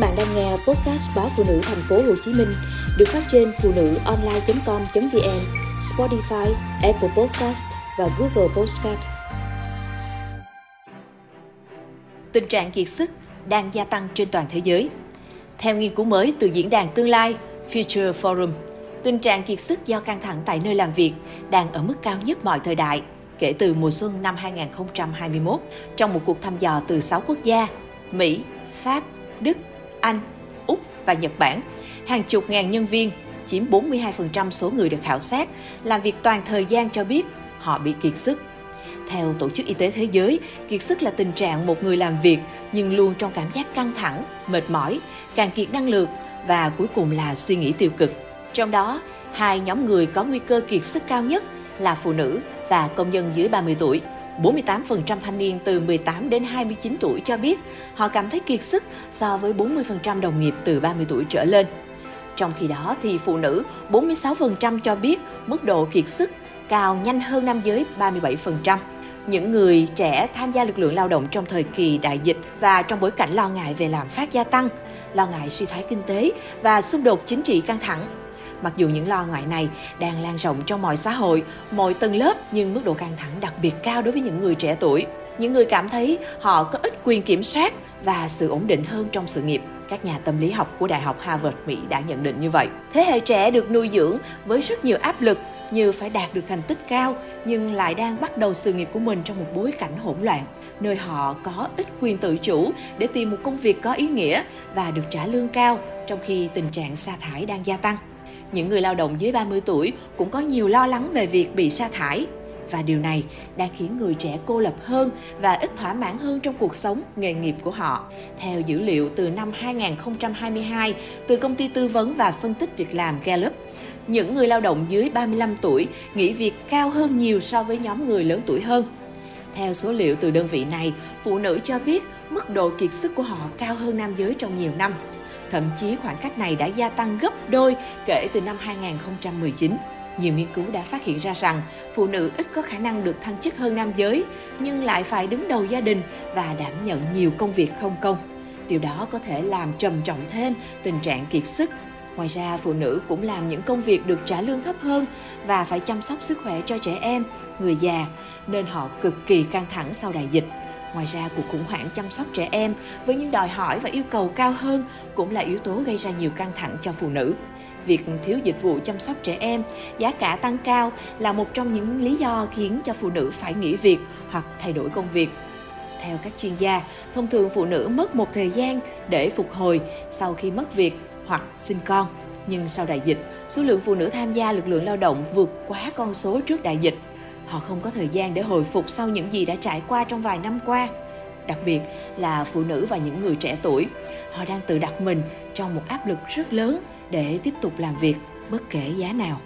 bạn đang nghe podcast báo phụ nữ thành phố Hồ Chí Minh được phát trên phụ nữ online.com.vn, Spotify, Apple Podcast và Google Podcast. Tình trạng kiệt sức đang gia tăng trên toàn thế giới. Theo nghiên cứu mới từ diễn đàn tương lai Future Forum, tình trạng kiệt sức do căng thẳng tại nơi làm việc đang ở mức cao nhất mọi thời đại kể từ mùa xuân năm 2021 trong một cuộc thăm dò từ 6 quốc gia Mỹ, Pháp, Đức, anh, Úc và Nhật Bản. Hàng chục ngàn nhân viên, chiếm 42% số người được khảo sát, làm việc toàn thời gian cho biết họ bị kiệt sức. Theo Tổ chức Y tế Thế giới, kiệt sức là tình trạng một người làm việc nhưng luôn trong cảm giác căng thẳng, mệt mỏi, càng kiệt năng lượng và cuối cùng là suy nghĩ tiêu cực. Trong đó, hai nhóm người có nguy cơ kiệt sức cao nhất là phụ nữ và công nhân dưới 30 tuổi. 48% thanh niên từ 18 đến 29 tuổi cho biết họ cảm thấy kiệt sức so với 40% đồng nghiệp từ 30 tuổi trở lên. Trong khi đó thì phụ nữ 46% cho biết mức độ kiệt sức cao nhanh hơn nam giới 37%. Những người trẻ tham gia lực lượng lao động trong thời kỳ đại dịch và trong bối cảnh lo ngại về lạm phát gia tăng, lo ngại suy thoái kinh tế và xung đột chính trị căng thẳng Mặc dù những lo ngại này đang lan rộng trong mọi xã hội, mọi tầng lớp nhưng mức độ căng thẳng đặc biệt cao đối với những người trẻ tuổi. Những người cảm thấy họ có ít quyền kiểm soát và sự ổn định hơn trong sự nghiệp. Các nhà tâm lý học của Đại học Harvard, Mỹ đã nhận định như vậy. Thế hệ trẻ được nuôi dưỡng với rất nhiều áp lực như phải đạt được thành tích cao nhưng lại đang bắt đầu sự nghiệp của mình trong một bối cảnh hỗn loạn nơi họ có ít quyền tự chủ để tìm một công việc có ý nghĩa và được trả lương cao trong khi tình trạng sa thải đang gia tăng những người lao động dưới 30 tuổi cũng có nhiều lo lắng về việc bị sa thải và điều này đã khiến người trẻ cô lập hơn và ít thỏa mãn hơn trong cuộc sống, nghề nghiệp của họ. Theo dữ liệu từ năm 2022 từ công ty tư vấn và phân tích việc làm Gallup, những người lao động dưới 35 tuổi nghỉ việc cao hơn nhiều so với nhóm người lớn tuổi hơn. Theo số liệu từ đơn vị này, phụ nữ cho biết mức độ kiệt sức của họ cao hơn nam giới trong nhiều năm. Thậm chí khoảng cách này đã gia tăng gấp đôi kể từ năm 2019. Nhiều nghiên cứu đã phát hiện ra rằng phụ nữ ít có khả năng được thăng chức hơn nam giới, nhưng lại phải đứng đầu gia đình và đảm nhận nhiều công việc không công. Điều đó có thể làm trầm trọng thêm tình trạng kiệt sức. Ngoài ra, phụ nữ cũng làm những công việc được trả lương thấp hơn và phải chăm sóc sức khỏe cho trẻ em, người già, nên họ cực kỳ căng thẳng sau đại dịch. Ngoài ra, cuộc khủng hoảng chăm sóc trẻ em với những đòi hỏi và yêu cầu cao hơn cũng là yếu tố gây ra nhiều căng thẳng cho phụ nữ. Việc thiếu dịch vụ chăm sóc trẻ em, giá cả tăng cao là một trong những lý do khiến cho phụ nữ phải nghỉ việc hoặc thay đổi công việc. Theo các chuyên gia, thông thường phụ nữ mất một thời gian để phục hồi sau khi mất việc hoặc sinh con. Nhưng sau đại dịch, số lượng phụ nữ tham gia lực lượng lao động vượt quá con số trước đại dịch. Họ không có thời gian để hồi phục sau những gì đã trải qua trong vài năm qua. Đặc biệt là phụ nữ và những người trẻ tuổi. Họ đang tự đặt mình trong một áp lực rất lớn để tiếp tục làm việc bất kể giá nào.